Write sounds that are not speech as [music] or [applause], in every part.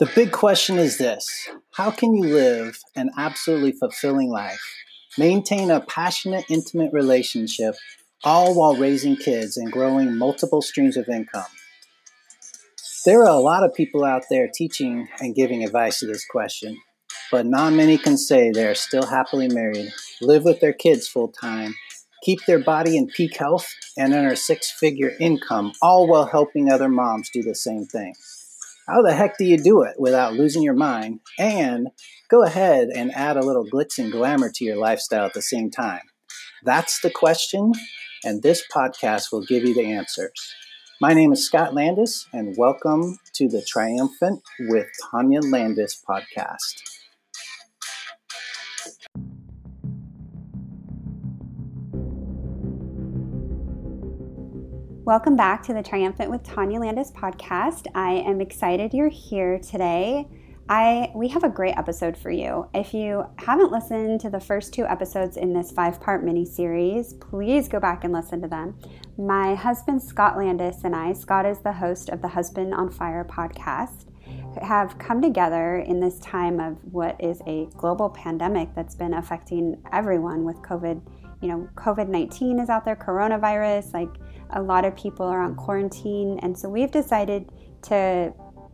The big question is this How can you live an absolutely fulfilling life, maintain a passionate, intimate relationship, all while raising kids and growing multiple streams of income? There are a lot of people out there teaching and giving advice to this question, but not many can say they are still happily married, live with their kids full time, keep their body in peak health, and earn a six figure income, all while helping other moms do the same thing. How the heck do you do it without losing your mind and go ahead and add a little glitz and glamour to your lifestyle at the same time? That's the question, and this podcast will give you the answers. My name is Scott Landis, and welcome to the Triumphant with Tanya Landis podcast. Welcome back to the Triumphant with Tanya Landis podcast. I am excited you're here today. I we have a great episode for you. If you haven't listened to the first two episodes in this five-part mini series, please go back and listen to them. My husband Scott Landis and I, Scott is the host of the Husband on Fire podcast, have come together in this time of what is a global pandemic that's been affecting everyone with COVID. You know, COVID 19 is out there, coronavirus, like a lot of people are on quarantine. And so we've decided to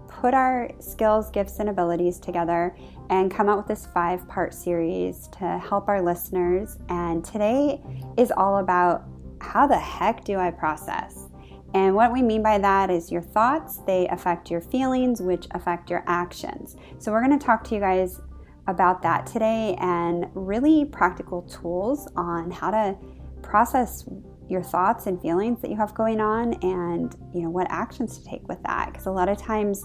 put our skills, gifts, and abilities together and come out with this five part series to help our listeners. And today is all about how the heck do I process? And what we mean by that is your thoughts, they affect your feelings, which affect your actions. So, we're going to talk to you guys about that today and really practical tools on how to process your thoughts and feelings that you have going on and you know what actions to take with that. Because a lot of times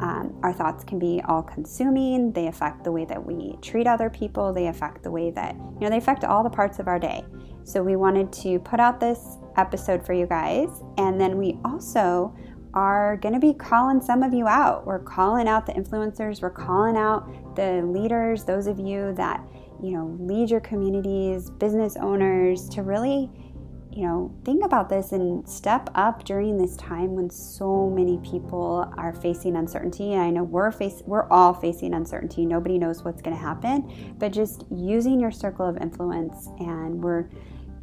um, our thoughts can be all consuming. They affect the way that we treat other people. They affect the way that you know they affect all the parts of our day. So we wanted to put out this episode for you guys. And then we also are going to be calling some of you out. We're calling out the influencers. We're calling out the leaders those of you that you know lead your communities business owners to really you know, think about this and step up during this time when so many people are facing uncertainty. And I know we're face we're all facing uncertainty. Nobody knows what's going to happen, but just using your circle of influence and we're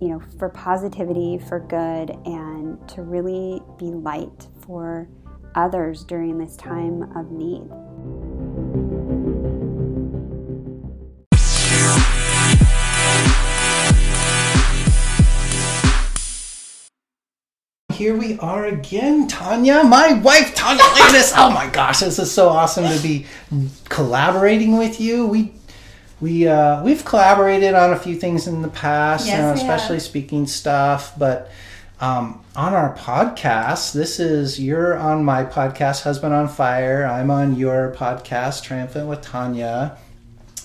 you know, for positivity, for good and to really be light for others during this time of need. Here we are again, Tanya, my wife, Tanya Landis. oh my gosh, this is so awesome to be collaborating with you. We we uh, we've collaborated on a few things in the past, yes, you know, especially have. speaking stuff, but. Um, on our podcast, this is you're on my podcast, Husband on Fire. I'm on your podcast, Triumphant with Tanya,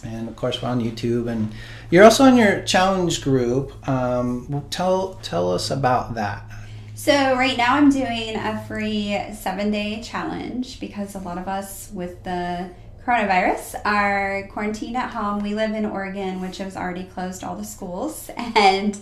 and of course we're on YouTube. And you're also on your challenge group. Um, tell tell us about that. So, right now I'm doing a free seven day challenge because a lot of us with the coronavirus are quarantined at home. We live in Oregon, which has already closed all the schools [laughs] and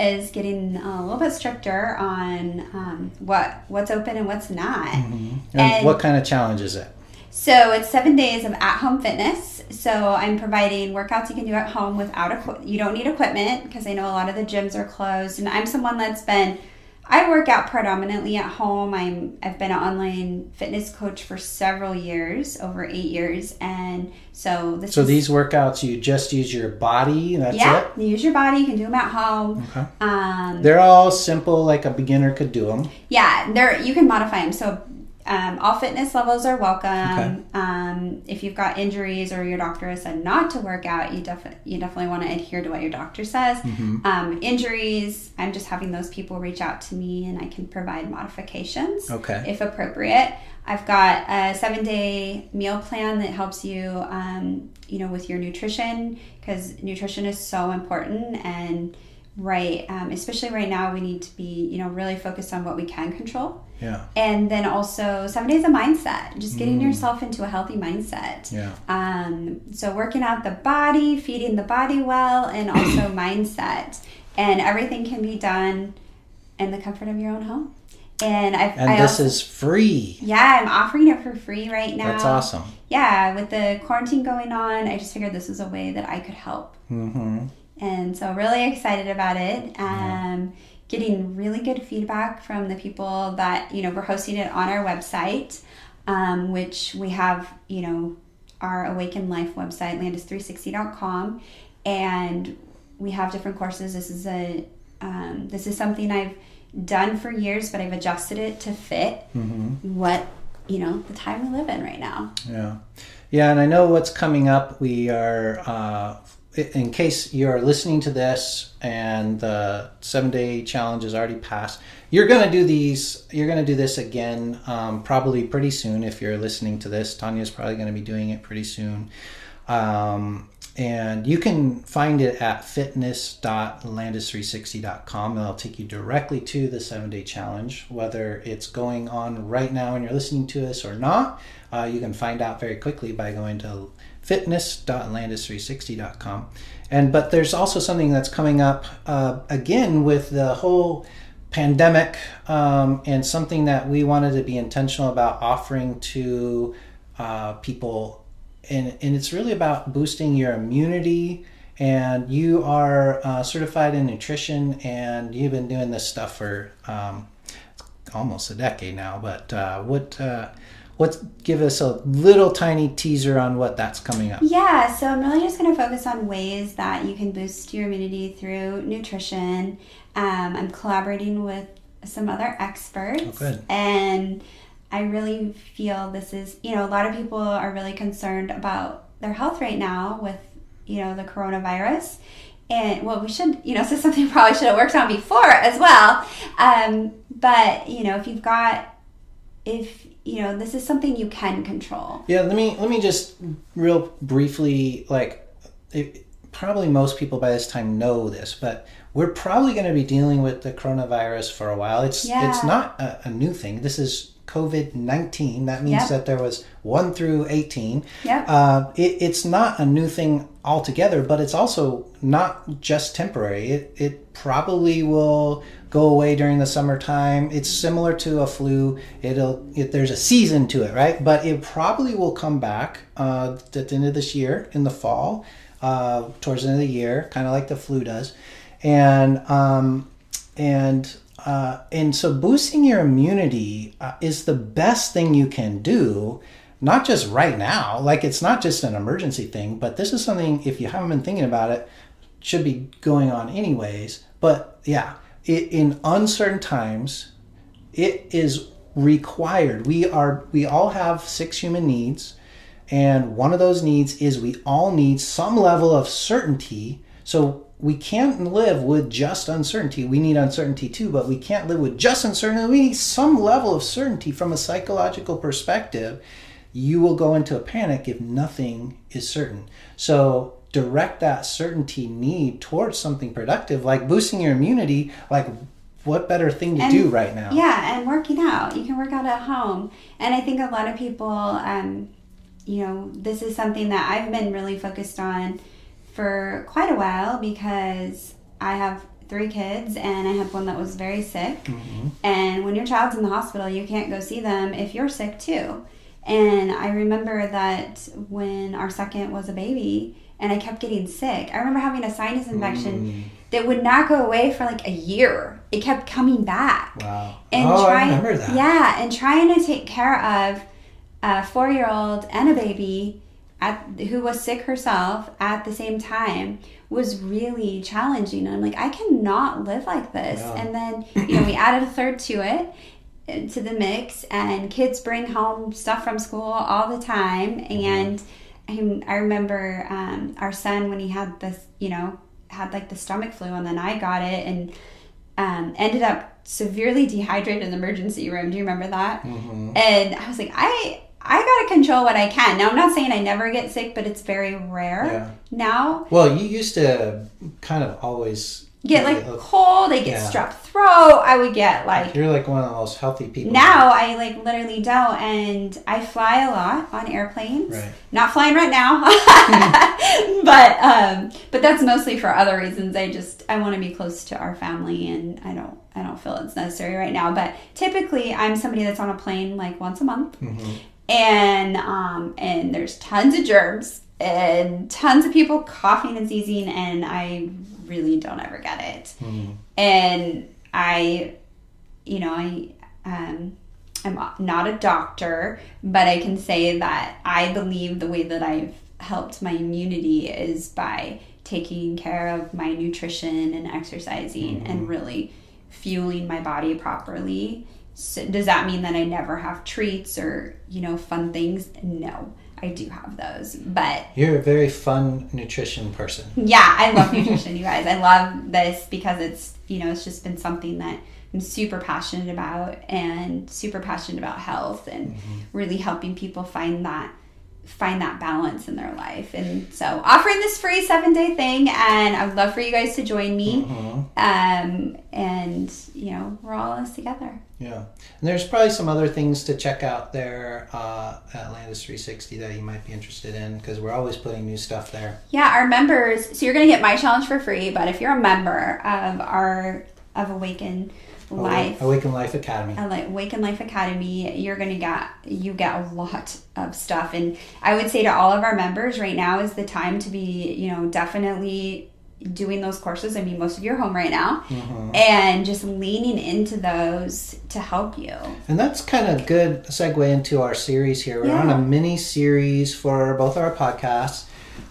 is getting a little bit stricter on um, what what's open and what's not. Mm-hmm. And, and what kind of challenge is it? So it's seven days of at-home fitness. So I'm providing workouts you can do at home without a. You don't need equipment because I know a lot of the gyms are closed, and I'm someone that's been I work out predominantly at home. I'm I've been an online fitness coach for several years, over eight years, and so this. So is, these workouts, you just use your body. That's yeah, it. You use your body. You can do them at home. Okay. Um, they're all simple, like a beginner could do them. Yeah, they're you can modify them. So um, all fitness levels are welcome. Okay. Um, if you've got injuries or your doctor has said not to work out, you, def- you definitely want to adhere to what your doctor says. Mm-hmm. Um, injuries, I'm just having those people reach out to me and I can provide modifications okay. if appropriate. I've got a seven day meal plan that helps you, um, you know, with your nutrition because nutrition is so important and right um, especially right now we need to be you know really focused on what we can control yeah and then also seven days of mindset just getting mm. yourself into a healthy mindset yeah um, so working out the body feeding the body well and also [coughs] mindset and everything can be done in the comfort of your own home And I've And I this also, is free. yeah, I'm offering it for free right now. That's awesome. Yeah, with the quarantine going on, I just figured this was a way that I could help. Mm-hmm. And so really excited about it. Um, getting really good feedback from the people that, you know, we're hosting it on our website, um, which we have, you know, our Awaken Life website, landis360.com. And we have different courses. This is a um, this is something I've done for years, but I've adjusted it to fit Mm-hmm. what, you know, the time we live in right now. Yeah. Yeah, and I know what's coming up. We are, uh, in case you're listening to this and the seven day challenge is already passed, you're going to do these, you're going to do this again um, probably pretty soon. If you're listening to this, Tanya's probably going to be doing it pretty soon. Um, and you can find it at fitness.landis360.com. and It'll take you directly to the seven day challenge, whether it's going on right now and you're listening to us or not. Uh, you can find out very quickly by going to fitness.landis360.com. And but there's also something that's coming up uh, again with the whole pandemic um, and something that we wanted to be intentional about offering to uh, people. And, and it's really about boosting your immunity. And you are uh, certified in nutrition and you've been doing this stuff for um, almost a decade now. But uh, what uh, what give us a little tiny teaser on what that's coming up Yeah, so I'm really just going to focus on ways that you can boost your immunity through nutrition. Um, I'm collaborating with some other experts. Oh, good. And I really feel this is, you know, a lot of people are really concerned about their health right now with, you know, the coronavirus. And well, we should, you know, [laughs] so something we probably should have worked on before as well. Um, but, you know, if you've got, if, you know, this is something you can control. Yeah, let me let me just real briefly like it, probably most people by this time know this, but we're probably going to be dealing with the coronavirus for a while. It's Yeah. it's not a, a new thing. This is COVID nineteen. That means Yep. that there was one through eighteen. Yep. Uh, it, it's not a new thing altogether, but it's also not just temporary. It it probably will go away during the summertime. It's similar to a flu. It'll it, there's a season to it, right? But it probably will come back uh, at the end of this year in the fall, uh, towards the end of the year, kind of like the flu does, and um, and uh, and so boosting your immunity uh, is the best thing you can do not just right now like it's not just an emergency thing but this is something if you haven't been thinking about it should be going on anyways. But yeah it, in uncertain times it is required. We are we all have six human needs and one of those needs is we all need some level of certainty. So we can't live with just uncertainty. We need uncertainty too but we can't live with just uncertainty. We need some level of certainty from a psychological perspective. You will go into a panic if nothing is certain. So direct that certainty need towards something productive like boosting your immunity. Like what better thing to And- do right now? Yeah, and working out. You can work out at home. And I think a lot of people, um, you know, this is something that I've been really focused on for quite a while because I have three kids and I had one that was very sick. Mm-hmm. And when your child's in the hospital, you can't go see them if you're sick too. And I remember that when our second was a baby and I kept getting sick, I remember having a sinus infection mm. that would not go away for like a year. It kept coming back. wow And oh trying, i remember that Yeah, and trying to take care of a four year old and a baby at, who was sick herself at the same time was really challenging. And I'm like, I cannot live like this. Yeah. And then, you know, we added a third to it to the mix and kids bring home stuff from school all the time and I, I remember um, our son when he had this you know had like the stomach flu and then i got it and um, ended up severely dehydrated in the emergency room do you remember that Mhm. and i was like i i gotta control what i can now i'm not saying i never get sick but it's very rare Yeah. now Well, you used to kind of always get like Yeah. cold i get Yeah. strep throat i would get like You're like one of the most healthy people. now I like literally don't, and I fly a lot on airplanes. Right. Not flying right now, [laughs] [laughs] but um, but that's mostly for other reasons. I just I want to be close to our family, and I don't I don't feel it's necessary right now. But typically, I'm somebody that's on a plane like once a month, Mm-hmm. And um, and there's tons of germs and tons of people coughing and sneezing, and I really don't ever get it. And I, you know, I um, I'm not a doctor, but I can say that I believe the way that I've helped my immunity is by taking care of my nutrition and exercising and really fueling my body properly. So does that mean that I never have treats or, you know, fun things? No, I do have those. But You're a very fun nutrition person. yeah, I love [laughs] nutrition, you guys. I love this because it's, you know, it's just been something that I'm super passionate about and super passionate about health and mm-hmm. really helping people find that find that balance in their life. And so offering this free seven day thing and I would love for you guys to join me. Um and you know, we're all in this together. Yeah. And there's probably some other things to check out there uh, at Landis 360 that you might be interested in because we're always putting new stuff there. Yeah, our members. So you're gonna get my challenge for free, but if you're a member of our of Awaken Life, Awaken Life Academy. like Awaken Life Academy, you're gonna get you get a lot of stuff. And I would say to all of our members, right now is the time to be, you know, definitely doing those courses. I mean, most of you are home right now, mm-hmm. and just leaning into those to help you. And that's kind of good segue into our series here. We're on a mini series for both our podcasts.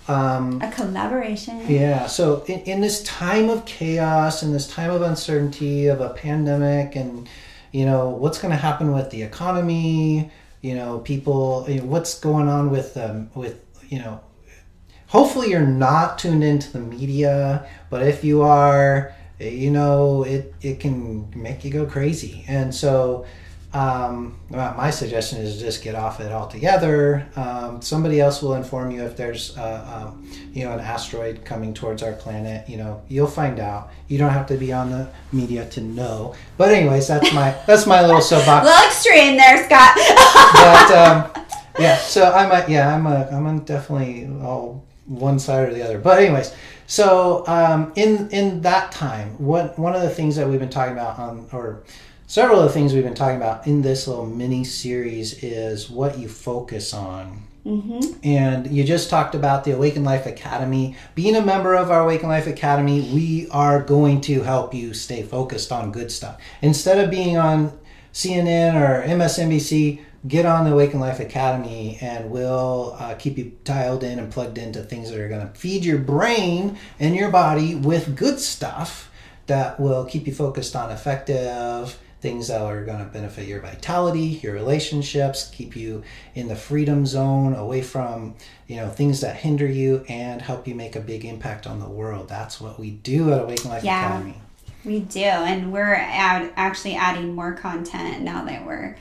Um, A collaboration. yeah, so in, in this time of chaos, in this time of uncertainty of a pandemic, and you know what's going to happen with the economy, you know, people, you know, what's going on with um, with you know, hopefully you're not tuned into the media, but if you are, you know, it it can make you go crazy, and so. Um, well, my suggestion is just get off it altogether. Um, somebody else will inform you if there's, uh, um, you know, an asteroid coming towards our planet. You know, you'll find out. You don't have to be on the media to know. But anyways, that's my [laughs] that's my little A soapbox. little extreme there, Scott. [laughs] But um, yeah, so I'm a, yeah, I'm a, I'm a definitely all one side or the other. But anyways, so um, in in that time, what one of the things that we've been talking about on or several of the things we've been talking about in this little mini series is what you focus on. And you just talked about the Awaken Life Academy. Being a member of our Awaken Life Academy, we are going to help you stay focused on good stuff. Instead of being on CNN or MSNBC, get on the Awaken Life Academy and we'll uh, keep you dialed in and plugged into things that are going to feed your brain and your body with good stuff that will keep you focused on effective things that are going to benefit your vitality your relationships keep you in the freedom zone away from you know things that hinder you and help you make a big impact on the world that's what we do at awaken life Yeah. academy We do, and we're add, actually adding more content now that we're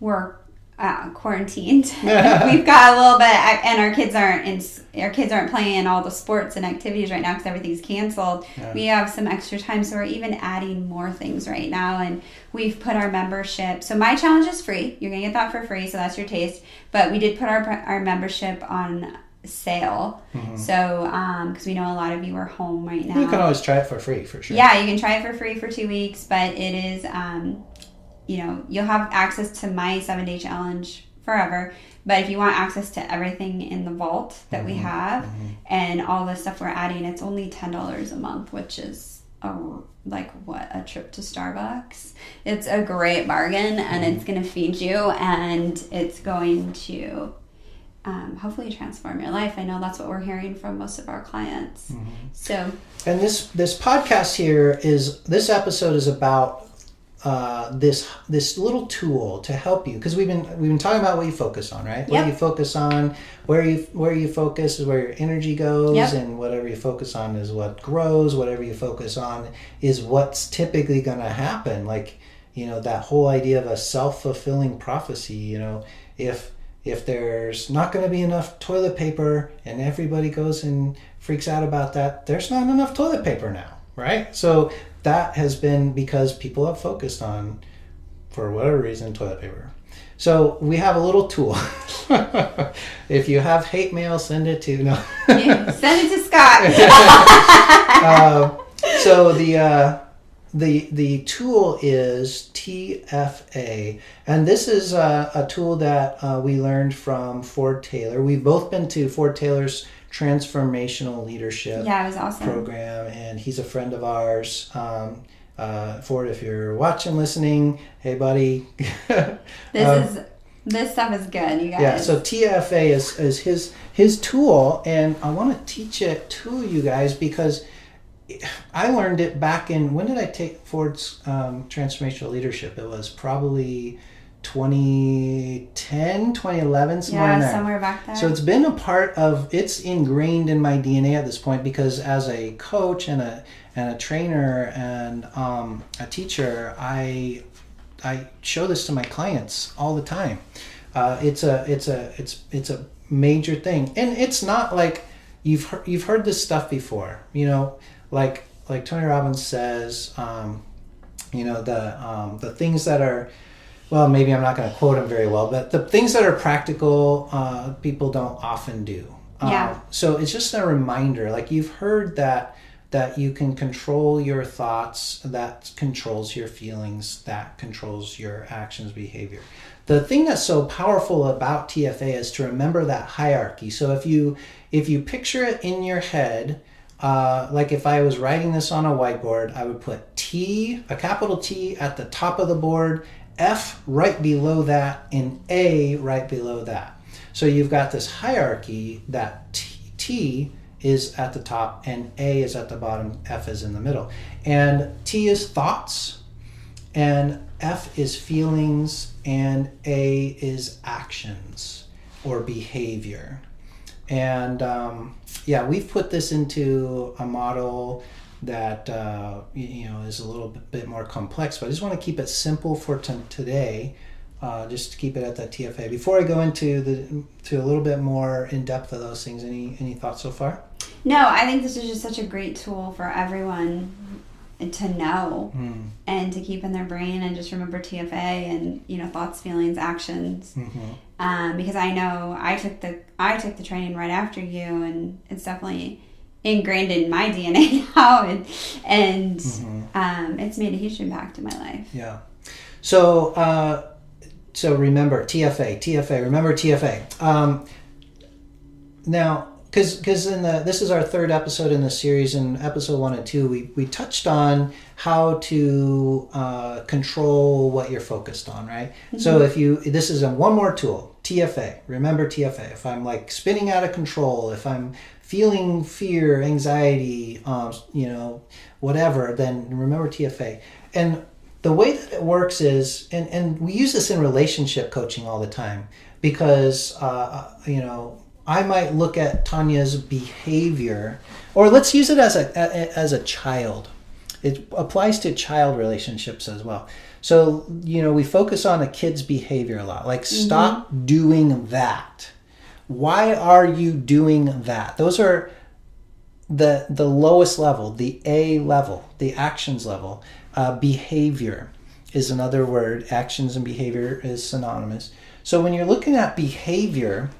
we're uh, quarantined. [laughs] We've got a little bit, and our kids aren't in. Our kids aren't playing all the sports and activities right now because everything's canceled. We have some extra time, so we're even adding more things right now, and we've put our membership. So my challenge is free. You're gonna get that for free, so that's your taste. But we did put our our membership on sale. So because we know a lot of you are home right now. you can always try it for free for sure Yeah, you can try it for free for two weeks, but it is, um, you know, you'll have access to my seven day challenge forever. But if you want access to everything in the vault that we mm-hmm. have mm-hmm. and all the stuff we're adding, it's only ten dollars a month, which is a, like what a trip to Starbucks. It's a great bargain, and it's mm-hmm. going to feed you, and it's going to um, hopefully transform your life. I know that's what we're hearing from most of our clients. So And this this podcast here is this episode is about uh, this this little tool to help you because we've been we've been talking about what you focus on, right? What you focus on, where you where you focus is where your energy goes, Yep. and whatever you focus on is what grows. Whatever you focus on is what's typically going to happen. Like you know that whole idea of a self fulfilling prophecy. You know if if there's not going to be enough toilet paper and everybody goes and freaks out about that, there's not enough toilet paper now, right? So that has been because people have focused on, for whatever reason, toilet paper. So we have a little tool. [laughs] if you have hate mail, send it to no. yeah, [laughs] send it to Scott. Uh, [laughs] so the uh, the the tool is TFA, and this is a, a tool that uh, we learned from Ford Taylor. We've both been to Ford Taylor's transformational leadership Yeah, it was awesome. program, and he's a friend of ours. Um, uh, Ford, if you're watching, listening, hey buddy. [laughs] This Um, is this stuff is good, you guys. Yeah, so TFA is, is his his tool, and I want to teach it to you guys because I learned it back in when did I take Ford's um, transformational leadership? It was probably 2010, 2011, somewhere yeah, somewhere back there. So it's been a part of it's ingrained in my DNA at this point because as a coach and a and a trainer and um, a teacher, I I show this to my clients all the time. Uh, it's a it's a it's it's a major thing, and it's not like you've heard, you've heard this stuff before. You know, like like Tony Robbins says, um, you know the um, the things that are well, maybe I'm not going to quote him very well, but the things that are practical, uh, people don't often do. Um, Yeah. So it's just a reminder. Like you've heard that that you can control your thoughts, that controls your feelings, that controls your actions, behavior. The thing that's so powerful about TFA is to remember that hierarchy. So if you if you picture it in your head, uh, like if I was writing this on a whiteboard, I would put T, a capital T at the top of the board, F right below that, and A right below that. So you've got this hierarchy that T, T is at the top and A is at the bottom, F is in the middle. And T is thoughts, and F is feelings, and A is actions or behavior. And um, yeah, we've put this into a model that uh, you know is a little bit- more complex, but I just want to keep it simple for t- today. Uh, just to keep it at that TFA. Before I go into the to a little bit more in depth of those things, any any thoughts so far? no, I think this is just such a great tool for everyone to know Mm, and to keep in their brain and just remember TFA and you know thoughts, feelings, actions. mhm. um, because I know I took the I took the training right after you, and it's definitely ingrained in my DNA [laughs] now, and and Mm-hmm. um, it's made a huge impact in my life. Yeah. So uh, so remember TFA, TFA. Remember TFA. Um, now, because because in the this is our third episode in the series. In episode one and two, we we touched on how to uh, control what you're focused on, right? So if you this is a one more tool, TFA. Remember TFA. If I'm like spinning out of control, if I'm feeling fear, anxiety, um, you know, whatever, then remember TFA. And the way that it works is, and, and we use this in relationship coaching all the time because, uh, you know, I might look at Tanya's behavior, or let's use it as a, a as a child. It applies to child relationships as well. So, you know, we focus on a kid's behavior a lot. Like, stop doing that. Why are you doing that? Those are the the lowest level, the A level, the actions level. Uh, behavior is another word. Actions and behavior is synonymous. So when you're looking at behavior,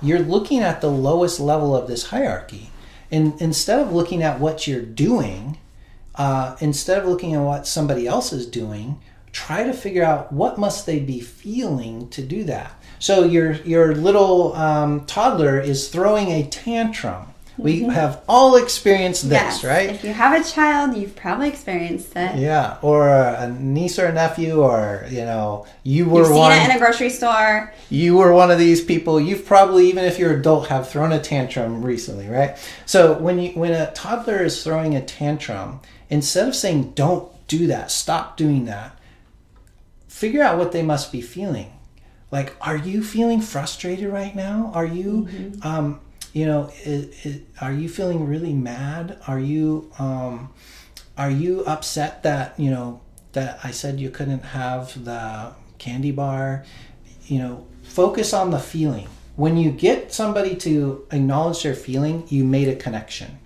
you're looking at the lowest level of this hierarchy. And instead of looking at what you're doing, uh, instead of looking at what somebody else is doing, try to figure out what must they be feeling to do that. So your your little um, toddler is throwing a tantrum. We have all experienced this, yes, right? If you have a child, you've probably experienced it. Yeah, or a niece or a nephew, or you know, you were You've seen one. it in a grocery store. you were one of these people. You've probably, even if you're adult, have thrown a tantrum recently, right? So when you when a toddler is throwing a tantrum, instead of saying "Don't do that," stop doing that. Figure out what they must be feeling. Like, are you feeling frustrated right now? Are you, um, you know, i i are you feeling really mad? Are you, um, are you upset that you know that I said you couldn't have the candy bar? You know, focus on the feeling. When you get somebody to acknowledge their feeling, you made a connection.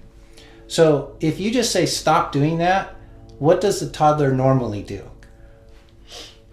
So if you just say stop doing that, what does the toddler normally do?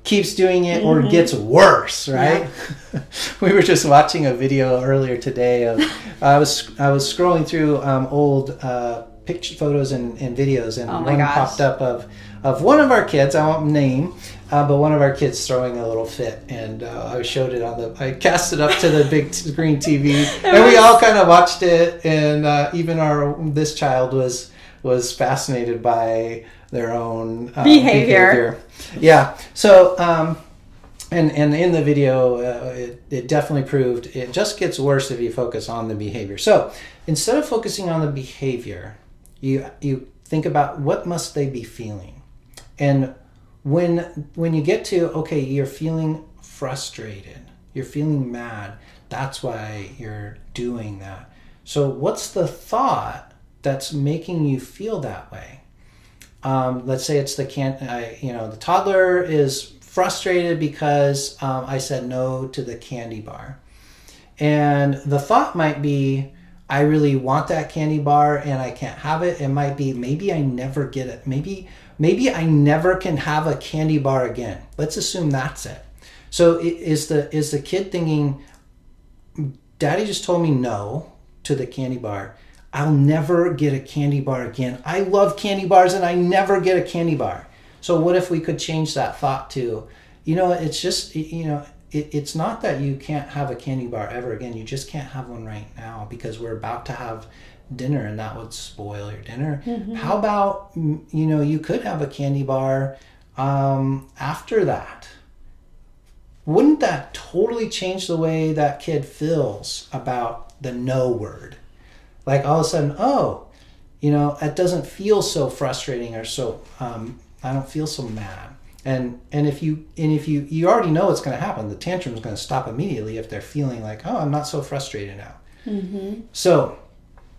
Keeps doing it or gets worse, right? [laughs] we were just watching a video earlier today of [laughs] I was I was scrolling through um, old uh, picture photos and, and videos, and Oh one gosh. popped up of of one of our kids. I won't name, uh, but one of our kids throwing a little fit, and uh, I showed it on the. I cast it up to the big screen [laughs] TV, and we all kind of watched it, and uh, even our this child was was fascinated by their own uh, Behavior. Yeah. So. Um, and and in the video, uh, it, it definitely proved it just gets worse if you focus on the behavior. So instead of focusing on the behavior, you you think about what must they be feeling, and when when you get to okay, you're feeling frustrated, you're feeling mad. That's why you're doing that. So what's the thought that's making you feel that way? Um, let's say it's the can you know the toddler is frustrated because um, I said no to the candy bar, and the thought might be I really want that candy bar and I can't have it. It might be maybe I never get it. Maybe maybe I never can have a candy bar again. Let's assume that's it. So is the is the kid thinking, Daddy just told me no to the candy bar. I'll never get a candy bar again. I love candy bars and I never get a candy bar. So what if we could change that thought to, you know, it's just you know, it, it's not that you can't have a candy bar ever again. You just can't have one right now because we're about to have dinner and that would spoil your dinner. How about mm, you know, you could have a candy bar um, after that wouldn't that totally change the way that kid feels about the no word? Like all of a sudden, oh, you know, it doesn't feel so frustrating or so. Um, I don't feel so mad. And and if you and if you you already know what's going to happen, the tantrum is going to stop immediately if they're feeling like, oh, I'm not so frustrated now. So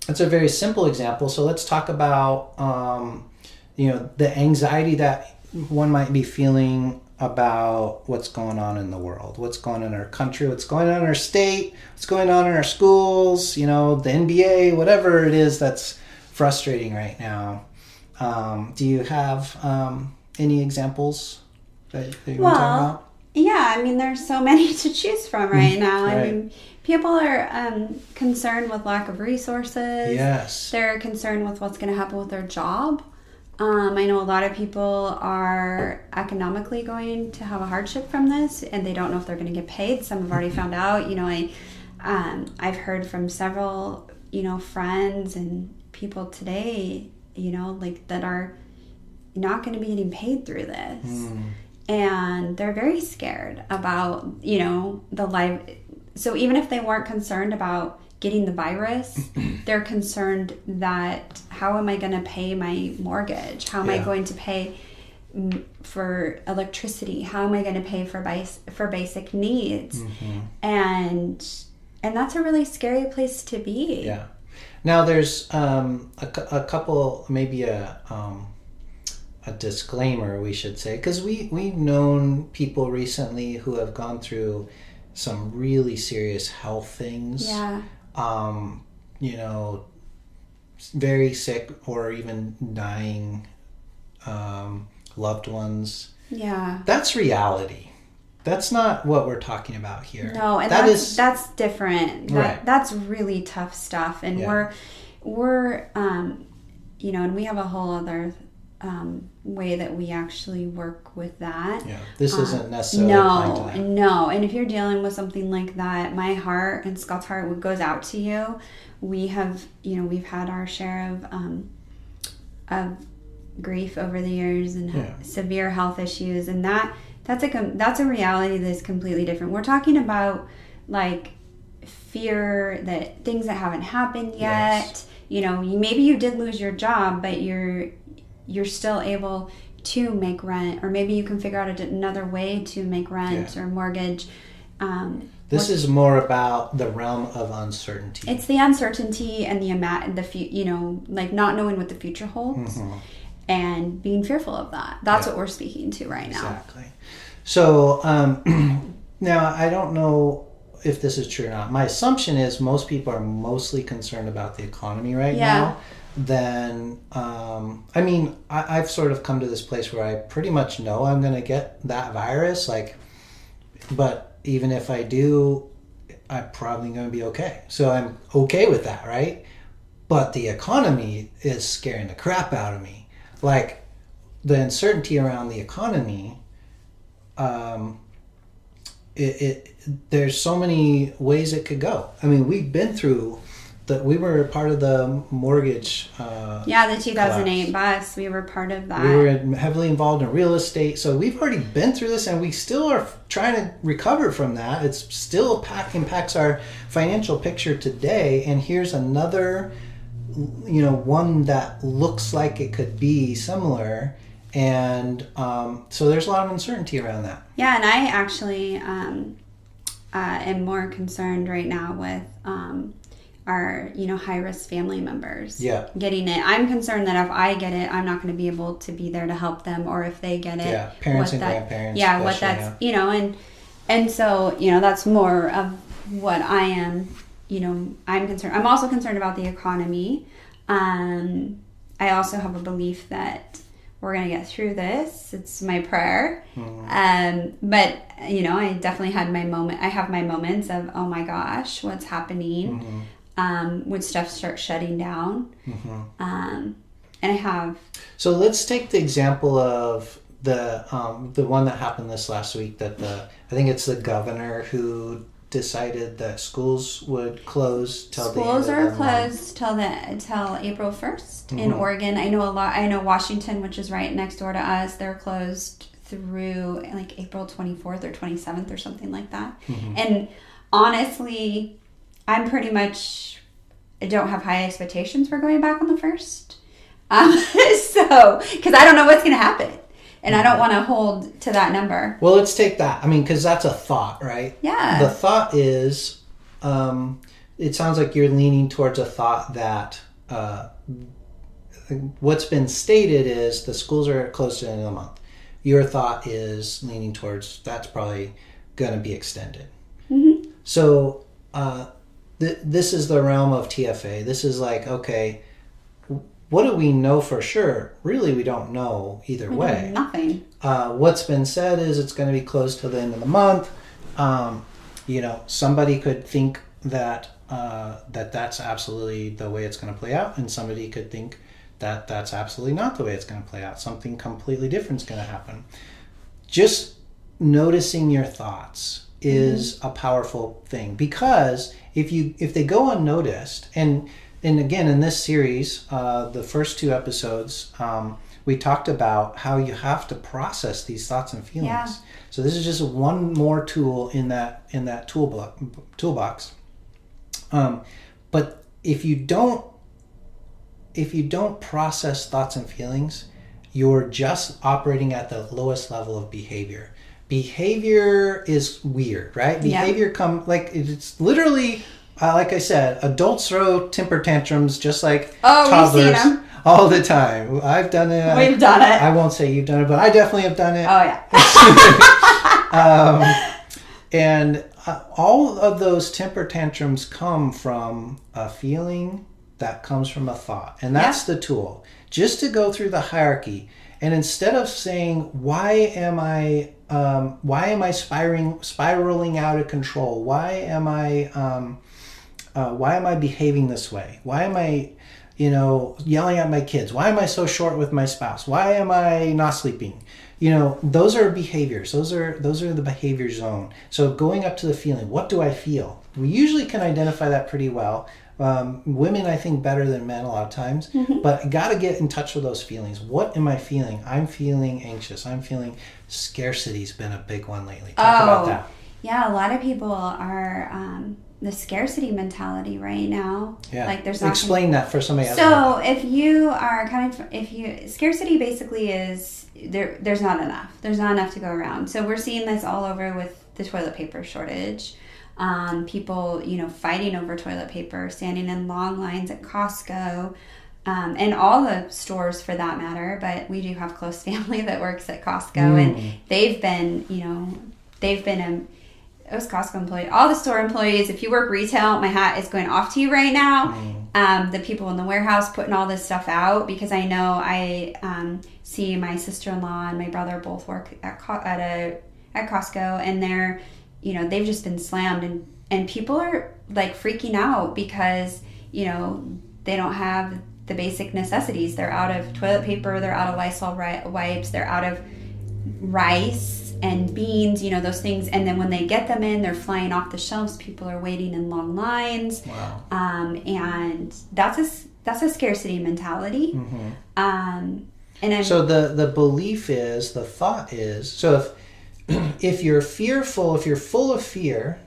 that's a very simple example. So let's talk about um, you know the anxiety that one might be feeling about what's going on in the world, what's going on in our country, what's going on in our state, what's going on in our schools, you know, the NBA, whatever it is that's frustrating right now. Um, do you have um, any examples that, that you want to talk Well, about? Yeah, I mean, there's so [laughs] many to choose from right now. I mean, people are um, concerned with lack of resources. Yes. They're concerned with what's going to happen with their job. Um, I know a lot of people are economically going to have a hardship from this, and they don't know if they're going to get paid. Some have already found out. You know, I um, I've heard from several you know friends and people today. You know, like that are not going to be getting paid through this and they're very scared about you know the life so even if they weren't concerned about getting the virus [clears throat] they're concerned that how am i going to pay my mortgage how am i going to pay for electricity how am i going to pay for for basic needs Mm-hmm. and and that's a really scary place to be Yeah. Now there's um, a, a couple, maybe a um, a disclaimer we should say, because we we've known people recently who have gone through some really serious health things. yeah Um, you know, very sick or even dying um, loved ones. yeah That's reality. That's not what we're talking about here. No, and That that's is- that's different. That, Right. That's really tough stuff, and Yeah. we're we're um, you know, and we have a whole other um, way that we actually work with that. Yeah, this isn't necessarily No, no, and if you're dealing with something like that, my heart and Scott's heart goes out to you. We have, you know, we've had our share of um, of grief over the years and Yeah. severe health issues, and that that's a com- that's a reality that's completely different. We're talking about like fear that things that haven't happened yet. Yes. You know, you, maybe you did lose your job, but you're you're still able to make rent, or maybe you can figure out a, another way to make rent or mortgage. Um, This is more about the realm of uncertainty. it's the uncertainty and the amount, the you know, like not knowing what the future holds, and being fearful of that. That's Yeah. what we're speaking to right now. Exactly. So um, [clears throat] now I don't know if this is true or not. My assumption is most people are mostly concerned about the economy right Yeah. now. Then, um, I mean, I, I've sort of come to this place where I pretty much know I'm going to get that virus. Like, but even if I do, I'm probably going to be okay. So I'm okay with that, right? but the economy is scaring the crap out of me. Like the uncertainty around the economy, um, it, it there's so many ways it could go. I mean, we've been through that. We were part of the mortgage. Uh, Yeah, the 2008 bus, we were part of that. we were heavily involved in real estate, so we've already been through this, and we still are trying to recover from that. It's still pack, impacts our financial picture today, and here's another, you know, one that looks like it could be similar, and um, so there's a lot of uncertainty around that. Yeah, and I actually um, uh, am more concerned right now with um, our, you know, high risk family members. Yeah. Getting it. I'm concerned that if I get it, I'm not going to be able to be there to help them, or if they get it, Yeah, parents and that- grandparents Yeah, what that's you know, and and so you know that's more of what I am. You know, I'm concerned. I'm also concerned about the economy. Um, I also have a belief that we're gonna get through this. It's my prayer. Um, but you know, I definitely had my moment. I have my moments of oh my gosh, what's happening? Um, when stuff starts shutting down. Um, and I have So let's take the example of the um, the one that happened this last week. That the I think it's the governor who decided that schools would close till schools the are of the month. closed till the till April 1st Mm-hmm. in Oregon. I know a lot. I know Washington, which is right next door to us. They're closed through like April 24th or 27th or something like that. Mm-hmm. And honestly, I'm pretty much I don't have high expectations for going back on the first. Um, [laughs] so because I don't know what's going to happen, and I don't Mm-hmm. want to hold to that number. Well, let's take that. I mean, because that's a thought, right? Yeah. The thought is, um, it sounds like you're leaning towards a thought that uh, what's been stated is the schools are closed to the end of the month. Your thought is leaning towards that's probably going to be extended. So uh, th- this is the realm of TFA. This is like, okay, what do we know for sure? Really, we don't know either way. Nothing. Uh, what's been said is it's going to be closed till the end of the month. Um, you know, somebody could think that uh, that that's absolutely the way it's going to play out, and somebody could think that that's absolutely not the way it's going to play out. Something completely different is going to happen. Just noticing your thoughts is a powerful thing because if you if they go unnoticed and and again in this series uh, the first two episodes um, we talked about how you have to process these thoughts and feelings. Yeah. so this is just one more tool in that in that toolbox toolbox. Um, but if you don't if you don't process thoughts and feelings you're just operating at the lowest level of behavior behavior is weird right Yeah. behavior come like it's literally uh, like i said adults throw temper tantrums just like Oh, toddlers all the time i've done it We've done it. i won't say you've done it but i definitely have done it Oh yeah. [laughs] and uh, all of those temper tantrums come from a feeling that comes from a thought. And that's the tool. Just to go through the hierarchy. And instead of saying, why am I, um, why am I spiraling, spiraling out of control? Why am I, um, uh, why am I behaving this way? Why am I, you know, yelling at my kids? Why am I so short with my spouse? Why am I not sleeping? You know, those are behaviors. Those are those are the behavior zone. So going up to the feeling, what do I feel? We usually can identify that pretty well. Um, women, I think, better than men a lot of times. But got to get in touch with those feelings. What am I feeling? I'm feeling anxious. I'm feeling scarcity's been a big one lately. Talk about that. Yeah, a lot of people are um, the scarcity mentality right now. Yeah. Like there's not gonna- explain that for somebody else. So if you are coming from, if you scarcity basically is there, there's not enough. There's not enough to go around. So we're seeing this all over with the toilet paper shortage. Um, people, you know, fighting over toilet paper, standing in long lines at Costco, um, and all the stores for that matter. But we do have close [laughs] family that works at Costco, and they've been, you know, they've been um, those Costco employee, all the store employees. If you work retail, my hat is going off to you right now. Um, the people in the warehouse putting all this stuff out because I know I um, see my sister in law and my brother both work at Co- at a at Costco, and they're you know they've just been slammed and and people are like freaking out because you know they don't have the basic necessities. They're out of toilet paper, they're out of Lysol ri- wipes, they're out of rice and beans, you know, those things. And then when they get them in, they're flying off the shelves. People are waiting in long lines. Wow. Um, and that's a that's a scarcity mentality. Um, and I'm, So the the belief is, the thought is, so if if you're fearful, if you're full of fear,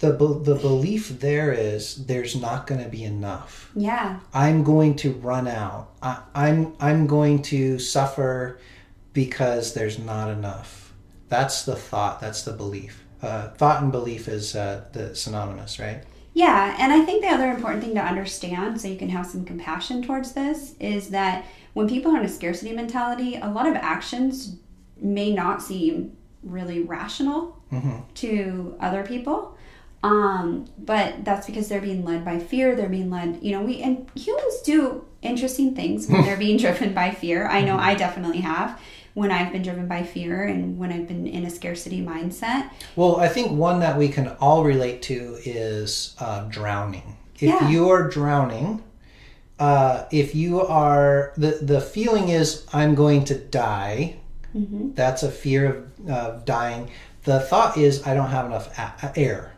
the be- the belief there is there's not going to be enough. yeah, I'm going to run out. I, I'm I'm going to suffer because there's not enough. That's the thought. That's the belief. Uh, thought and belief is uh, the synonymous, right? Yeah, and I think the other important thing to understand, so you can have some compassion towards this, is that when people are in a scarcity mentality, a lot of actions may not seem really rational to other people. Um, but that's because they're being led by fear. They're being led, you know, we and humans do interesting things when they're [laughs] being driven by fear. I know I definitely have when I've been driven by fear and when I've been in a scarcity mindset. Well, I think one that we can all relate to is uh, drowning. If Yeah. you are drowning, uh, if you are the the feeling is I'm going to die. That's a fear of of dying. The thought is I don't have enough a- air.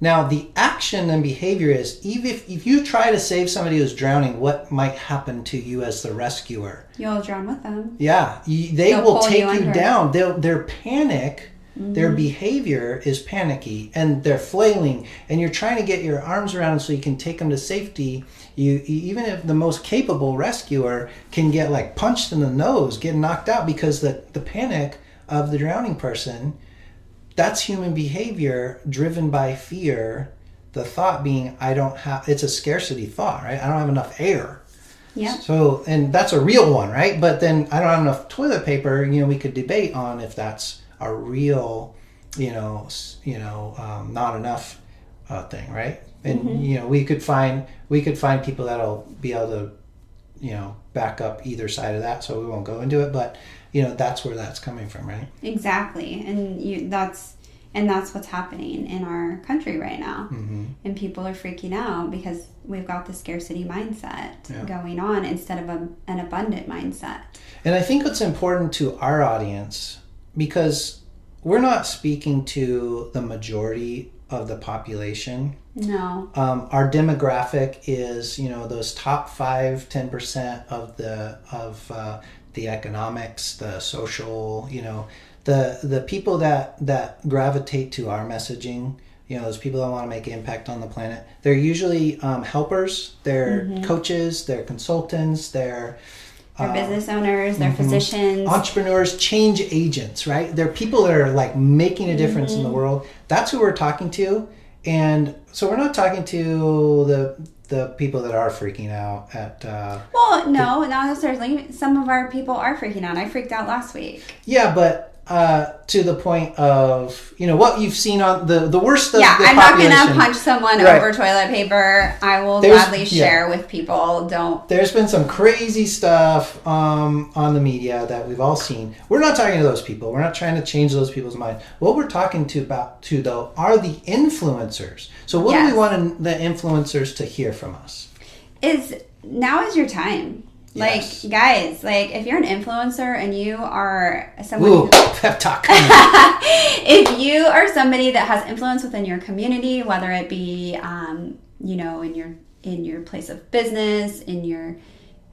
Now the action and behavior is even if, if you try to save somebody who's drowning, what might happen to you as the rescuer? You'll drown with them. Yeah, you, they They'll will take you you. Mm-hmm. down. They'll, their panic, their behavior is panicky, and they're flailing. And you're trying to get your arms around them so you can take them to safety. You even if the most capable rescuer can get like punched in the nose, get knocked out because the the panic of the drowning person. That's human behavior driven by fear. The thought being, I don't have. It's a scarcity thought, right? I don't have enough air. Yeah. So, and that's a real one, right? But then I don't have enough toilet paper. You know, we could debate on if that's a real, you know, you know, um, not enough uh, thing, right? And you know, we could find we could find people that'll be able to, you know, back up either side of that. So we won't go into it, but you know, that's where that's coming from, right? Exactly, and you that's and that's what's happening in our country right now. Mm-hmm. And people are freaking out because we've got the scarcity mindset Yeah. going on instead of a, an abundant mindset. And I think it's important to our audience because we're not speaking to the majority of the population. No. Um, our demographic is, you know, those top five, ten percent of the of uh, the economics, the social, you know, the the people that that gravitate to our messaging. You know, those people that want to make impact on the planet. They're usually um, helpers. They're coaches. They're consultants. They're They're uh, business owners, they're mm-hmm. physicians. entrepreneurs, change agents, right? They're people that are like making a difference in the world. That's who we're talking to. And so we're not talking to the the people that are freaking out at uh well, no, not necessarily. Some of our people are freaking out. I freaked out last week. yeah, but uh to the point of you know what you've seen on the the worst of yeah, the I'm population. not gonna punch someone Right. over toilet paper. I will There's- gladly yeah. share with people. Don't. There's been some crazy stuff um, on the media that we've all seen. We're not talking to those people. We're not trying to change those people's mind. What we're talking to about to though are the influencers. So what do we want the influencers to hear from us? is now is your time. Yes. Like guys, like if you're an influencer and you are someone Ooh, who, pep talk. [laughs] if you are somebody that has influence within your community, whether it be um, you know in your in your place of business, in your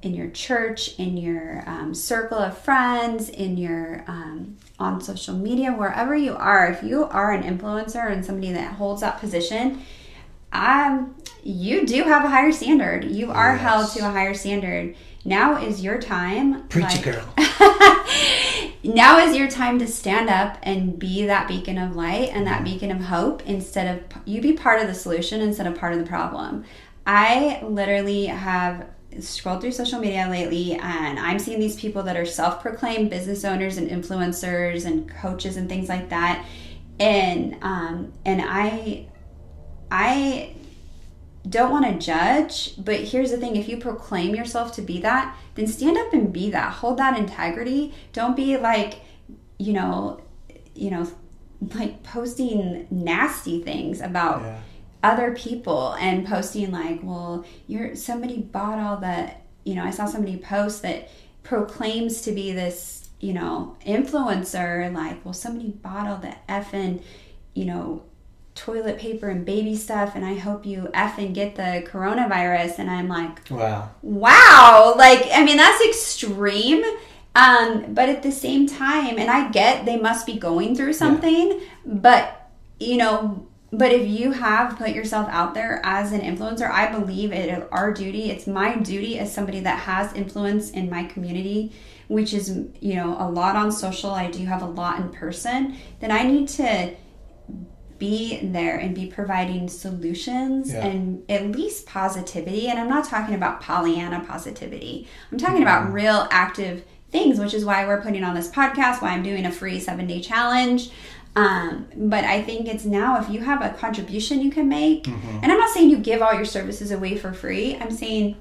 in your church, in your um, circle of friends, in your um, on social media, wherever you are, if you are an influencer and somebody that holds that position, um, you do have a higher standard. You are Yes. held to a higher standard. Now is your time. Preach like- girl. [laughs] now is your time to stand up and be that beacon of light and that beacon of hope instead of you be part of the solution instead of part of the problem. I literally have scrolled through social media lately and I'm seeing these people that are self-proclaimed business owners and influencers and coaches and things like that. And um and I I don't want to judge, but here's the thing if you proclaim yourself to be that, then stand up and be that. Hold that integrity. Don't be like, you know, you know, like posting nasty things about Yeah. other people and posting like, well, you're somebody bought all the, you know, I saw somebody post that proclaims to be this, you know, influencer, like, well, somebody bought all the effing, you know, toilet paper and baby stuff, and I hope you effing get the coronavirus. And I'm like, Wow. wow, like, I mean, that's extreme. Um, but at the same time, and I get they must be going through something, but you know, but if you have put yourself out there as an influencer, I believe it our duty, it's my duty as somebody that has influence in my community, which is, you know, a lot on social, I do have a lot in person, then I need to be there and be providing solutions Yeah. and at least positivity. And I'm not talking about Pollyanna positivity. I'm talking about real active things, which is why we're putting on this podcast, why I'm doing a free seven day challenge. Um, but I think it's now if you have a contribution you can make, and I'm not saying you give all your services away for free. I'm saying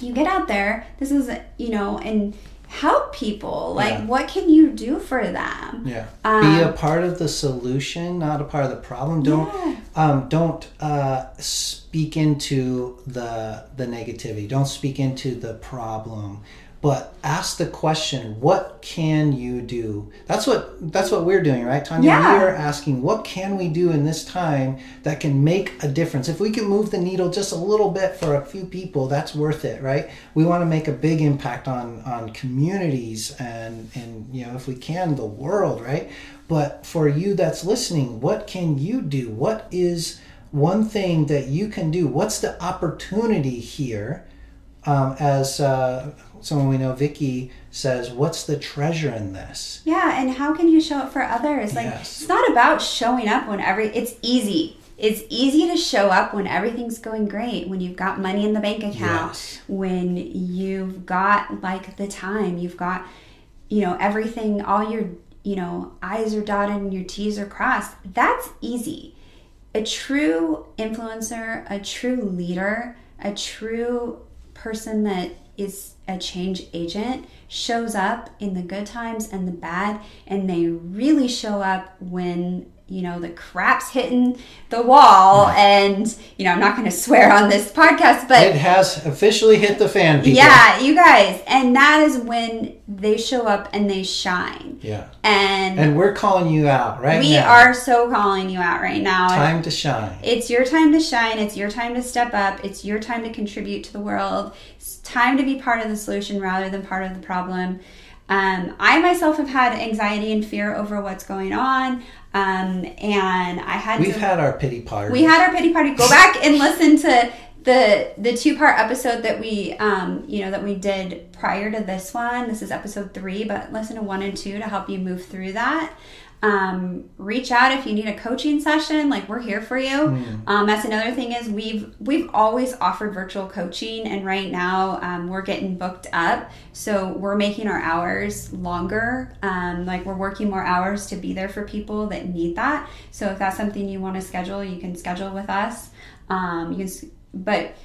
you get out there. This is you know and help people. Like, Yeah. what can you do for them? Yeah. Um, Be a part of the solution, not a part of the problem. Don't Yeah. um, don't uh, speak into the the negativity. Don't speak into the problem. But ask the question, what can you do? That's what that's what we're doing, right, Tanya? Yeah. We are asking, what can we do in this time that can make a difference? If we can move the needle just a little bit for a few people, that's worth it, right? We want to make a big impact on on communities and and you know, if we can, the world, right? But for you that's listening, what can you do? What is one thing that you can do? What's the opportunity here? Um, as uh, someone we know, Vicky says, "What's the treasure in this?" Yeah, and how can you show up for others? Like Yes. it's not about showing up when every it's easy. It's easy to show up when everything's going great, when you've got money in the bank account, Yes. when you've got like the time, you've got you know everything all your you know I's are dotted and your T's are crossed. That's easy. A true influencer, a true leader, a true person that is a change agent shows up in the good times and the bad and they really show up when you know the crap's hitting the wall and you know i'm not going [laughs] to swear on this podcast but It has officially hit the fan, people. yeah you guys and that is when they show up and they shine Yeah. and, And we're calling you out right we now. are so calling you out right now time to shine. it's your time to shine. It's your time to step up. It's your time to contribute to the world. It's time to be part of the solution rather than part of the problem. Um, I myself have had anxiety and fear over what's going on, um, and I had We've to. had our pity party. we had our pity party. Go back and listen to the the two part episode that we um, you know that we did prior to this one. This is episode three, but listen to one and two to help you move through that. Um, reach out if you need a coaching session. Like we're here for you. Um, that's another thing is we've we've always offered virtual coaching, and right now um, we're getting booked up. So we're making our hours longer. Um, like we're working more hours to be there for people that need that. So if that's something you want to schedule, you can schedule with us. Um, you can, but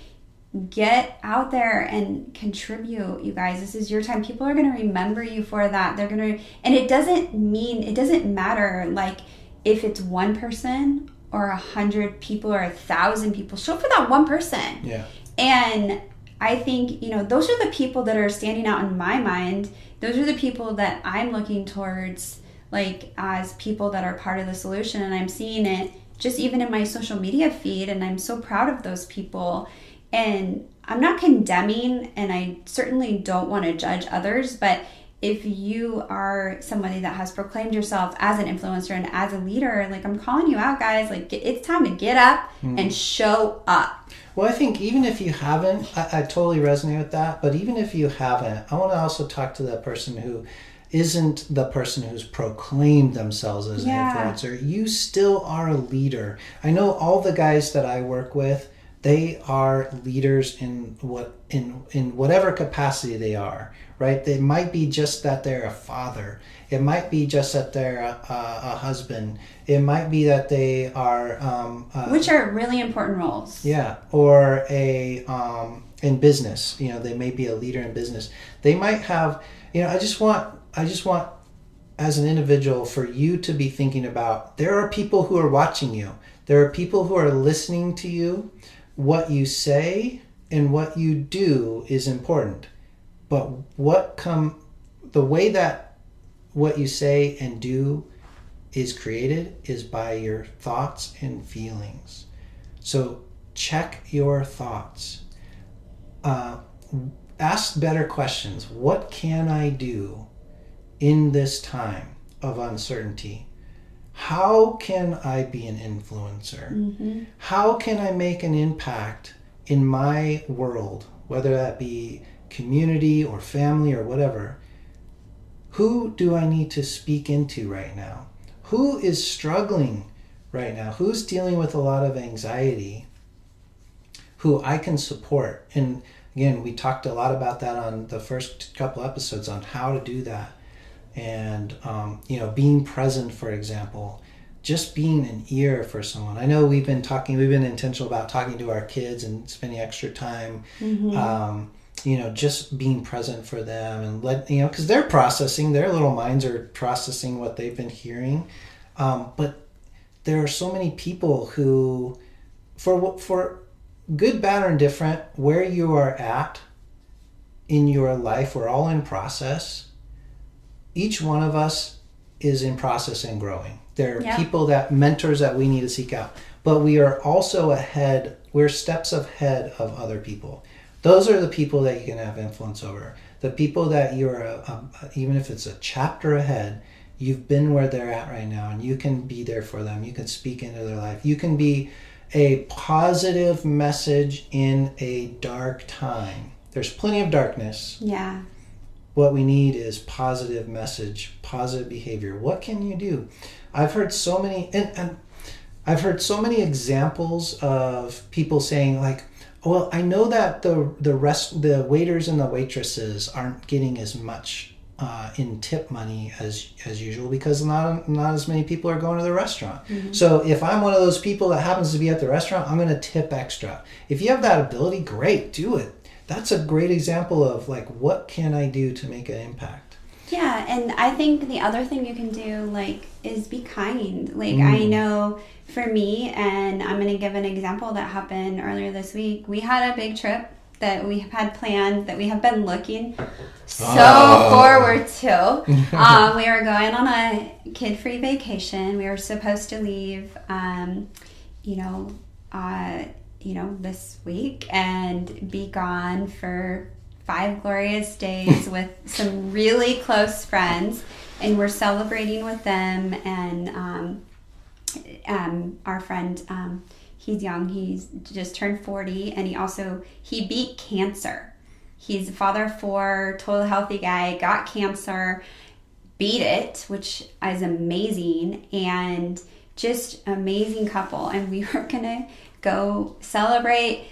get out there and contribute you guys this is your time people are going to remember you for that they're going to and it doesn't mean it doesn't matter like if it's one person or a hundred people or a thousand people show up for that one person Yeah. and I think, you know, those are the people that are standing out in my mind. Those are the people that I'm looking towards, like, as people that are part of the solution. And I'm seeing it just even in my social media feed. And I'm so proud of those people. And I'm not condemning, and I certainly don't want to judge others, but if you are somebody that has proclaimed yourself as an influencer and as a leader, like I'm calling you out, guys, like it's time to get up hmm. and show up. Well, I think even if you haven't, I, I totally resonate with that. But even if you haven't, I want to also talk to the person who isn't the person who's proclaimed themselves as Yeah. an influencer. You still are a leader. I know all the guys that I work with, they are leaders in what in in whatever capacity they are. Right? They might be just that they're a father. It might be just that they're a, a, a husband. It might be that they are um, uh, which are really important roles. yeah, or a um, in business. You know, they may be a leader in business. They might have. You know, I just want. I just want, as an individual, for you to be thinking about. There are people who are watching you. There are people who are listening to you. What you say and what you do is important. But what come the way that what you say and do is created is by your thoughts and feelings. So check your thoughts. Uh, ask better questions. What can I do in this time of uncertainty? How can I be an influencer? Mm-hmm. How can I make an impact in my world, whether that be community or family or whatever? Who do I need to speak into right now? Who is struggling right now? Who's dealing with a lot of anxiety? Who I can support? And again, we talked a lot about that on the first couple episodes on how to do that. And, um, you know, being present, for example, just being an ear for someone. I know we've been talking, we've been intentional about talking to our kids and spending extra time. Mm-hmm. Um, you know, just being present for them and let you know, because they're processing, their little minds are processing what they've been hearing. Um, but there are so many people who, for for good, bad, or indifferent, where you are at in your life, we're all in process. Each one of us is in process and growing. There are yeah. people that mentors that we need to seek out, but we are also ahead. We're steps ahead of other people. Those are the people that you can have influence over. The people that you're, a, a, even if it's a chapter ahead, you've been where they're at right now, and you can be there for them. You can speak into their life. You can be a positive message in a dark time. There's plenty of darkness. Yeah. What we need is positive message, positive behavior. What can you do? I've heard so many, and, and I've heard so many examples of people saying like, well, I know that the the rest the waiters and the waitresses aren't getting as much uh, in tip money as as usual because not not as many people are going to the restaurant. Mm-hmm. So if I'm one of those people that happens to be at the restaurant, I'm going to tip extra. If you have that ability, great, do it. That's a great example of like what can I do to make an impact. Yeah, and I think the other thing you can do like is be kind. Like mm. I know for me, and I'm going to give an example that happened earlier this week. We had a big trip that we have had planned that we have been looking so oh. forward to. [laughs] um, we were going on a kid free vacation. We were supposed to leave, um, you know, uh, you know, this week and be gone for five glorious days [laughs] with some really close friends. And we're celebrating with them and um, um, our friend um, he's young. He's just turned 40 and he also he beat cancer. He's a father of four total healthy guy got cancer beat it which is amazing and just amazing couple. And we [laughs] were gonna go celebrate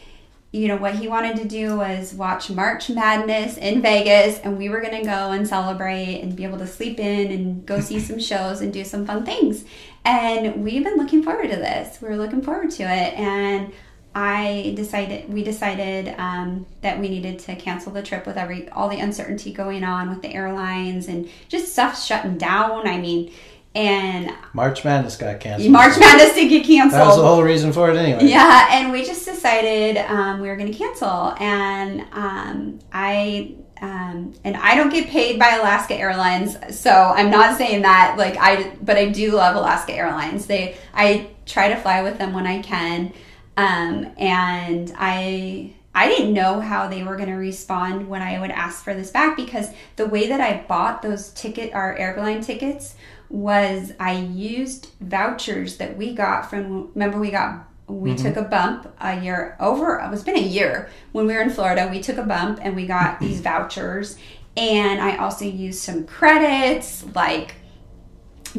you know what he wanted to do was watch March Madness in Vegas, and we were gonna go and celebrate and be able to sleep in and go see [laughs] some shows and do some fun things. And we've been looking forward to this. We were looking forward to it, and I decided we decided um, that we needed to cancel the trip with every all the uncertainty going on with the airlines and just stuff shutting down. I mean and March Madness got canceled. March Madness did get canceled. That was the whole reason for it, anyway. Yeah, and we just decided um, we were going to cancel, and um, I um, and I don't get paid by Alaska Airlines, so I'm not saying that like I, but I do love Alaska Airlines. They I try to fly with them when I can, um, and I. I didn't know how they were going to respond when I would ask for this back because the way that I bought those ticket, our airline tickets, was I used vouchers that we got from remember we got we mm-hmm. took a bump a year over it's been a year when we were in Florida we took a bump and we got [clears throat] these vouchers and I also used some credits like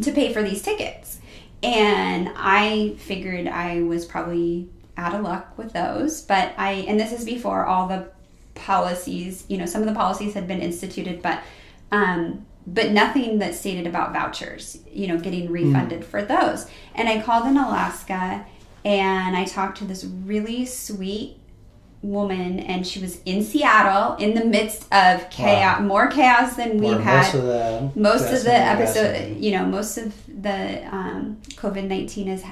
to pay for these tickets and I figured I was probably out of luck with those but I and this is before all the policies you know some of the policies had been instituted but um but nothing that stated about vouchers, you know, getting refunded mm. for those. And I called in Alaska and I talked to this really sweet woman, and she was in Seattle in the midst of chaos, wow. more chaos than we've had. Most of the, most of the episode, you know, most of the um, COVID 19 has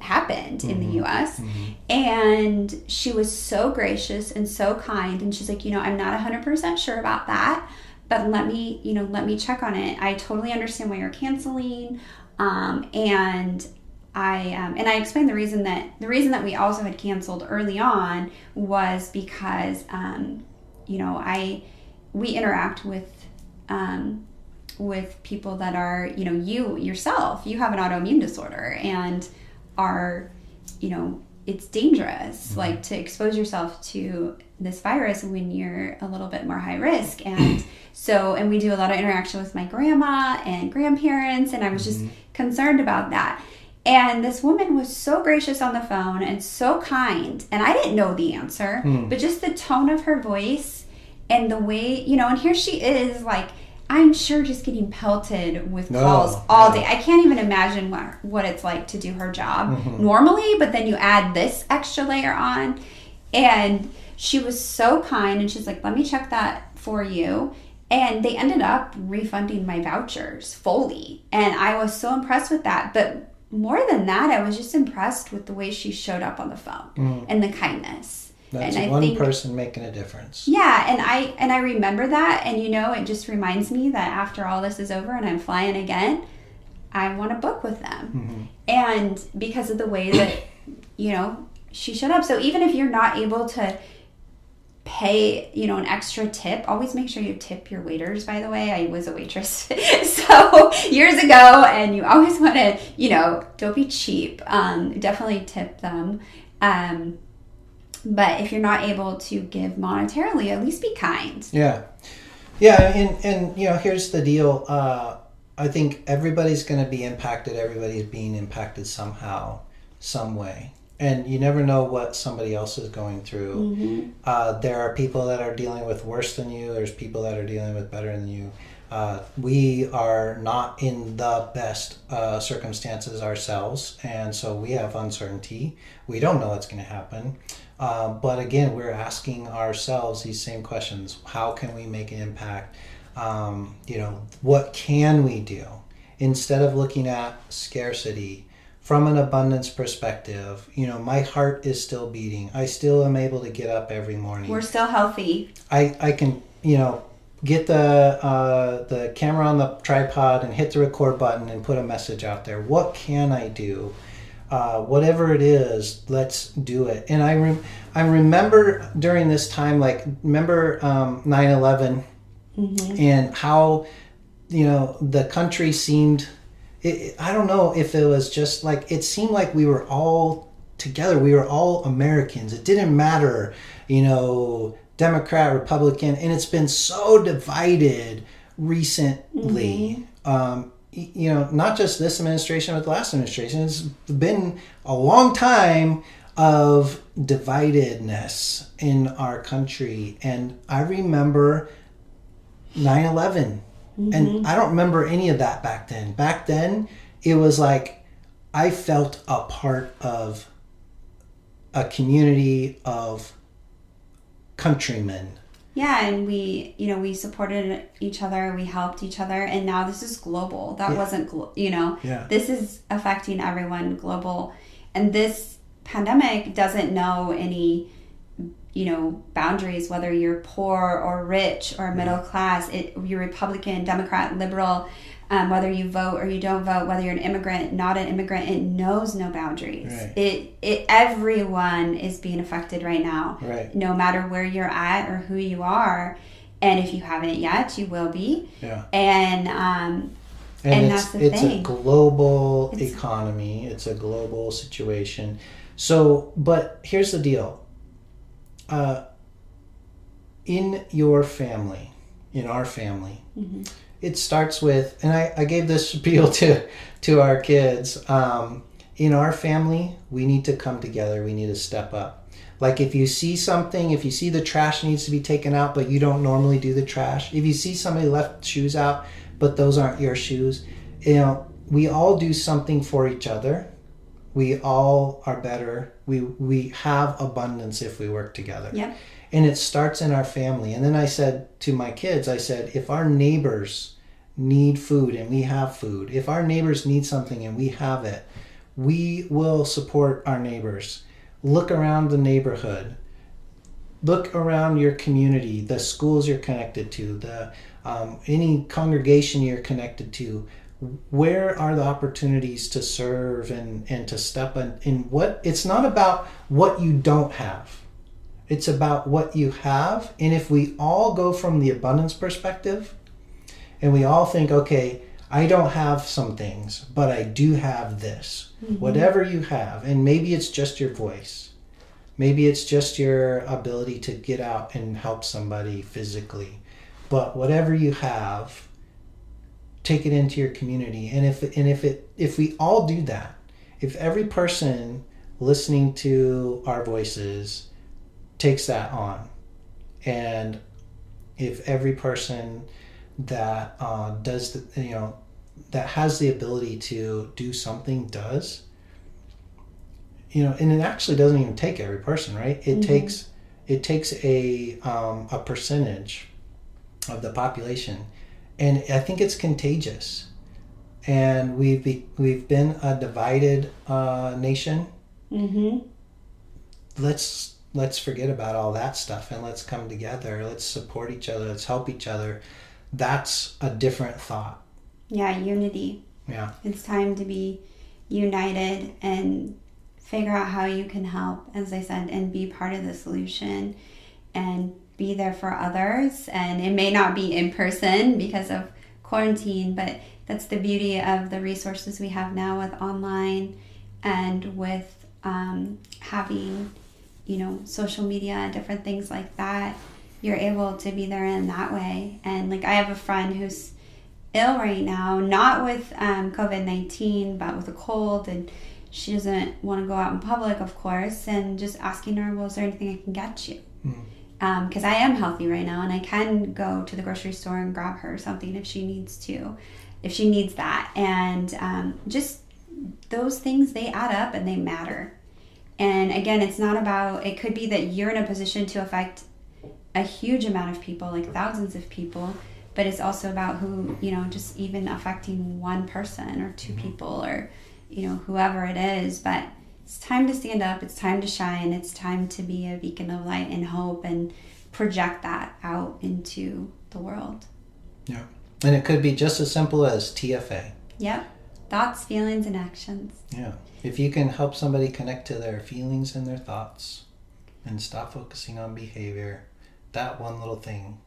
happened mm-hmm. in the mm-hmm. US. Mm-hmm. And she was so gracious and so kind. And she's like, you know, I'm not 100% sure about that, but let me, you know, let me check on it. I totally understand why you're canceling. Um, and I um, and I explained the reason that the reason that we also had canceled early on was because um, you know I we interact with um, with people that are you know you yourself you have an autoimmune disorder and are you know it's dangerous mm-hmm. like to expose yourself to this virus when you're a little bit more high risk and [clears throat] so and we do a lot of interaction with my grandma and grandparents and i was just mm-hmm. concerned about that and this woman was so gracious on the phone and so kind. And I didn't know the answer, mm. but just the tone of her voice and the way, you know, and here she is, like, I'm sure just getting pelted with calls all day. I can't even imagine what, what it's like to do her job mm-hmm. normally, but then you add this extra layer on. And she was so kind and she's like, let me check that for you. And they ended up refunding my vouchers fully. And I was so impressed with that. But more than that, I was just impressed with the way she showed up on the phone mm. and the kindness. That's and one think, person making a difference. Yeah, and I and I remember that, and you know, it just reminds me that after all this is over and I'm flying again, I want to book with them, mm-hmm. and because of the way that you know she showed up. So even if you're not able to pay you know an extra tip. Always make sure you tip your waiters by the way. I was a waitress [laughs] so years ago and you always want to you know don't be cheap. Um, definitely tip them. Um, but if you're not able to give monetarily at least be kind. Yeah. Yeah and and you know here's the deal. Uh, i think everybody's going to be impacted. Everybody's being impacted somehow some way and you never know what somebody else is going through. Mm-hmm. Uh, there are people that are dealing with worse than you. There's people that are dealing with better than you. Uh, we are not in the best uh, circumstances ourselves, and so we have uncertainty. We don't know what's going to happen. Uh, but again, we're asking ourselves these same questions: How can we make an impact? Um, you know, what can we do instead of looking at scarcity? From an abundance perspective, you know, my heart is still beating. I still am able to get up every morning. We're still healthy. I, I can, you know, get the uh, the camera on the tripod and hit the record button and put a message out there. What can I do? Uh, whatever it is, let's do it. And I rem- I remember during this time, like remember um, 9/11 mm-hmm. and how you know the country seemed it, I don't know if it was just like it seemed like we were all together. We were all Americans. It didn't matter, you know, Democrat, Republican, and it's been so divided recently. Mm-hmm. Um, you know, not just this administration, but the last administration. It's been a long time of dividedness in our country. And I remember 9 11 Mm-hmm. And I don't remember any of that back then. Back then, it was like I felt a part of a community of countrymen. Yeah, and we, you know, we supported each other, we helped each other, and now this is global. That yeah. wasn't, glo- you know, yeah. this is affecting everyone global. And this pandemic doesn't know any you know boundaries whether you're poor or rich or middle class it, you're republican democrat liberal um, whether you vote or you don't vote whether you're an immigrant not an immigrant it knows no boundaries right. it, it everyone is being affected right now right. no matter where you're at or who you are and if you haven't yet you will be yeah. and um, and, and it's, it's thing. a global it's, economy it's a global situation so but here's the deal uh, in your family, in our family, mm-hmm. it starts with, and I, I gave this [laughs] appeal to to our kids. Um, in our family, we need to come together. We need to step up. Like if you see something, if you see the trash needs to be taken out, but you don't normally do the trash. If you see somebody left shoes out, but those aren't your shoes, you know, we all do something for each other we all are better. We we have abundance if we work together. And it starts in our family. And then I said to my kids, I said, if our neighbors need food and we have food, if our neighbors need something and we have it, we will support our neighbors. Look around the neighborhood. Look around your community, the schools you're connected to, the um, any congregation you're connected to where are the opportunities to serve and, and to step in, in what it's not about what you don't have. It's about what you have. And if we all go from the abundance perspective and we all think okay i don't have some things but i do have this. Mm-hmm. whatever you have and maybe it's just your voice. Maybe it's just your ability to get out and help somebody physically. But whatever you have take it into your community and if and if it if we all do that if every person listening to our voices takes that on and if every person that uh, does the you know that has the ability to do something does you know and it actually doesn't even take every person right it mm-hmm. takes it takes a um, a percentage of the population and I think it's contagious. And we've be, we've been a divided uh, nation. Mm-hmm. Let's let's forget about all that stuff and let's come together. Let's support each other. Let's help each other. That's a different thought. Yeah, unity. Yeah. It's time to be united and figure out how you can help, as I said, and be part of the solution and be there for others. And it may not be in person because of quarantine, but that's the beauty of the resources we have now with online and with um, having, you know, social media and different things like that. You're able to be there in that way. And like, I have a friend who's ill right now, not with um, COVID 19, but with a cold. And she doesn't want to go out in public, of course, and just asking her, well, is there anything I can get you? Mm because um, I am healthy right now and I can go to the grocery store and grab her something if she needs to, if she needs that. And um, just those things, they add up and they matter. And again, it's not about, it could be that you're in a position to affect a huge amount of people, like thousands of people, but it's also about who, you know, just even affecting one person or two mm-hmm. people or, you know, whoever it is. But it's time to stand up, it's time to shine, it's time to be a beacon of light and hope and project that out into the world. Yeah. And it could be just as simple as TFA. Yep. Thoughts, feelings, and actions. Yeah. If you can help somebody connect to their feelings and their thoughts and stop focusing on behavior, that one little thing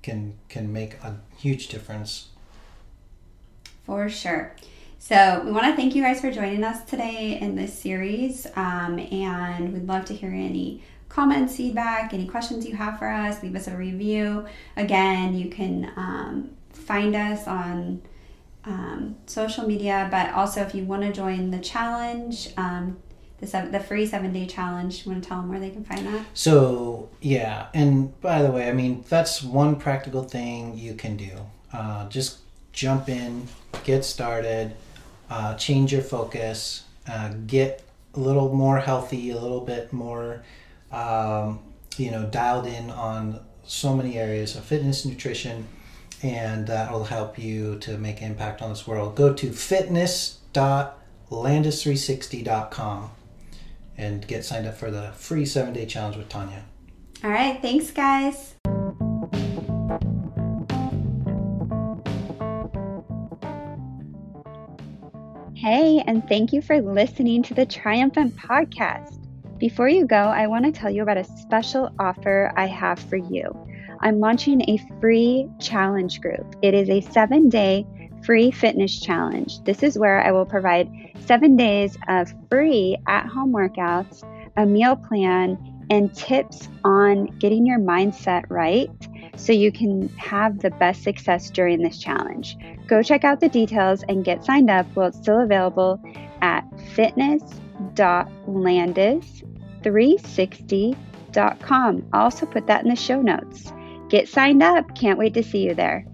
can can make a huge difference. For sure. So we want to thank you guys for joining us today in this series, um, and we'd love to hear any comments, feedback, any questions you have for us. Leave us a review. Again, you can um, find us on um, social media, but also if you want to join the challenge, um, the, seven, the free seven day challenge, you want to tell them where they can find that? So, yeah. And by the way, I mean, that's one practical thing you can do. Uh, just jump in, get started uh, change your focus, uh, get a little more healthy, a little bit more, um, you know, dialed in on so many areas of fitness, nutrition, and that will help you to make impact on this world. Go to fitness.landis360.com and get signed up for the free seven day challenge with Tanya. All right. Thanks, guys. Hey, and thank you for listening to the Triumphant Podcast. Before you go, I want to tell you about a special offer I have for you. I'm launching a free challenge group. It is a seven day free fitness challenge. This is where I will provide seven days of free at home workouts, a meal plan, and tips on getting your mindset right so you can have the best success during this challenge. Go check out the details and get signed up while it's still available at fitness.landis360.com. I'll also put that in the show notes. Get signed up. Can't wait to see you there.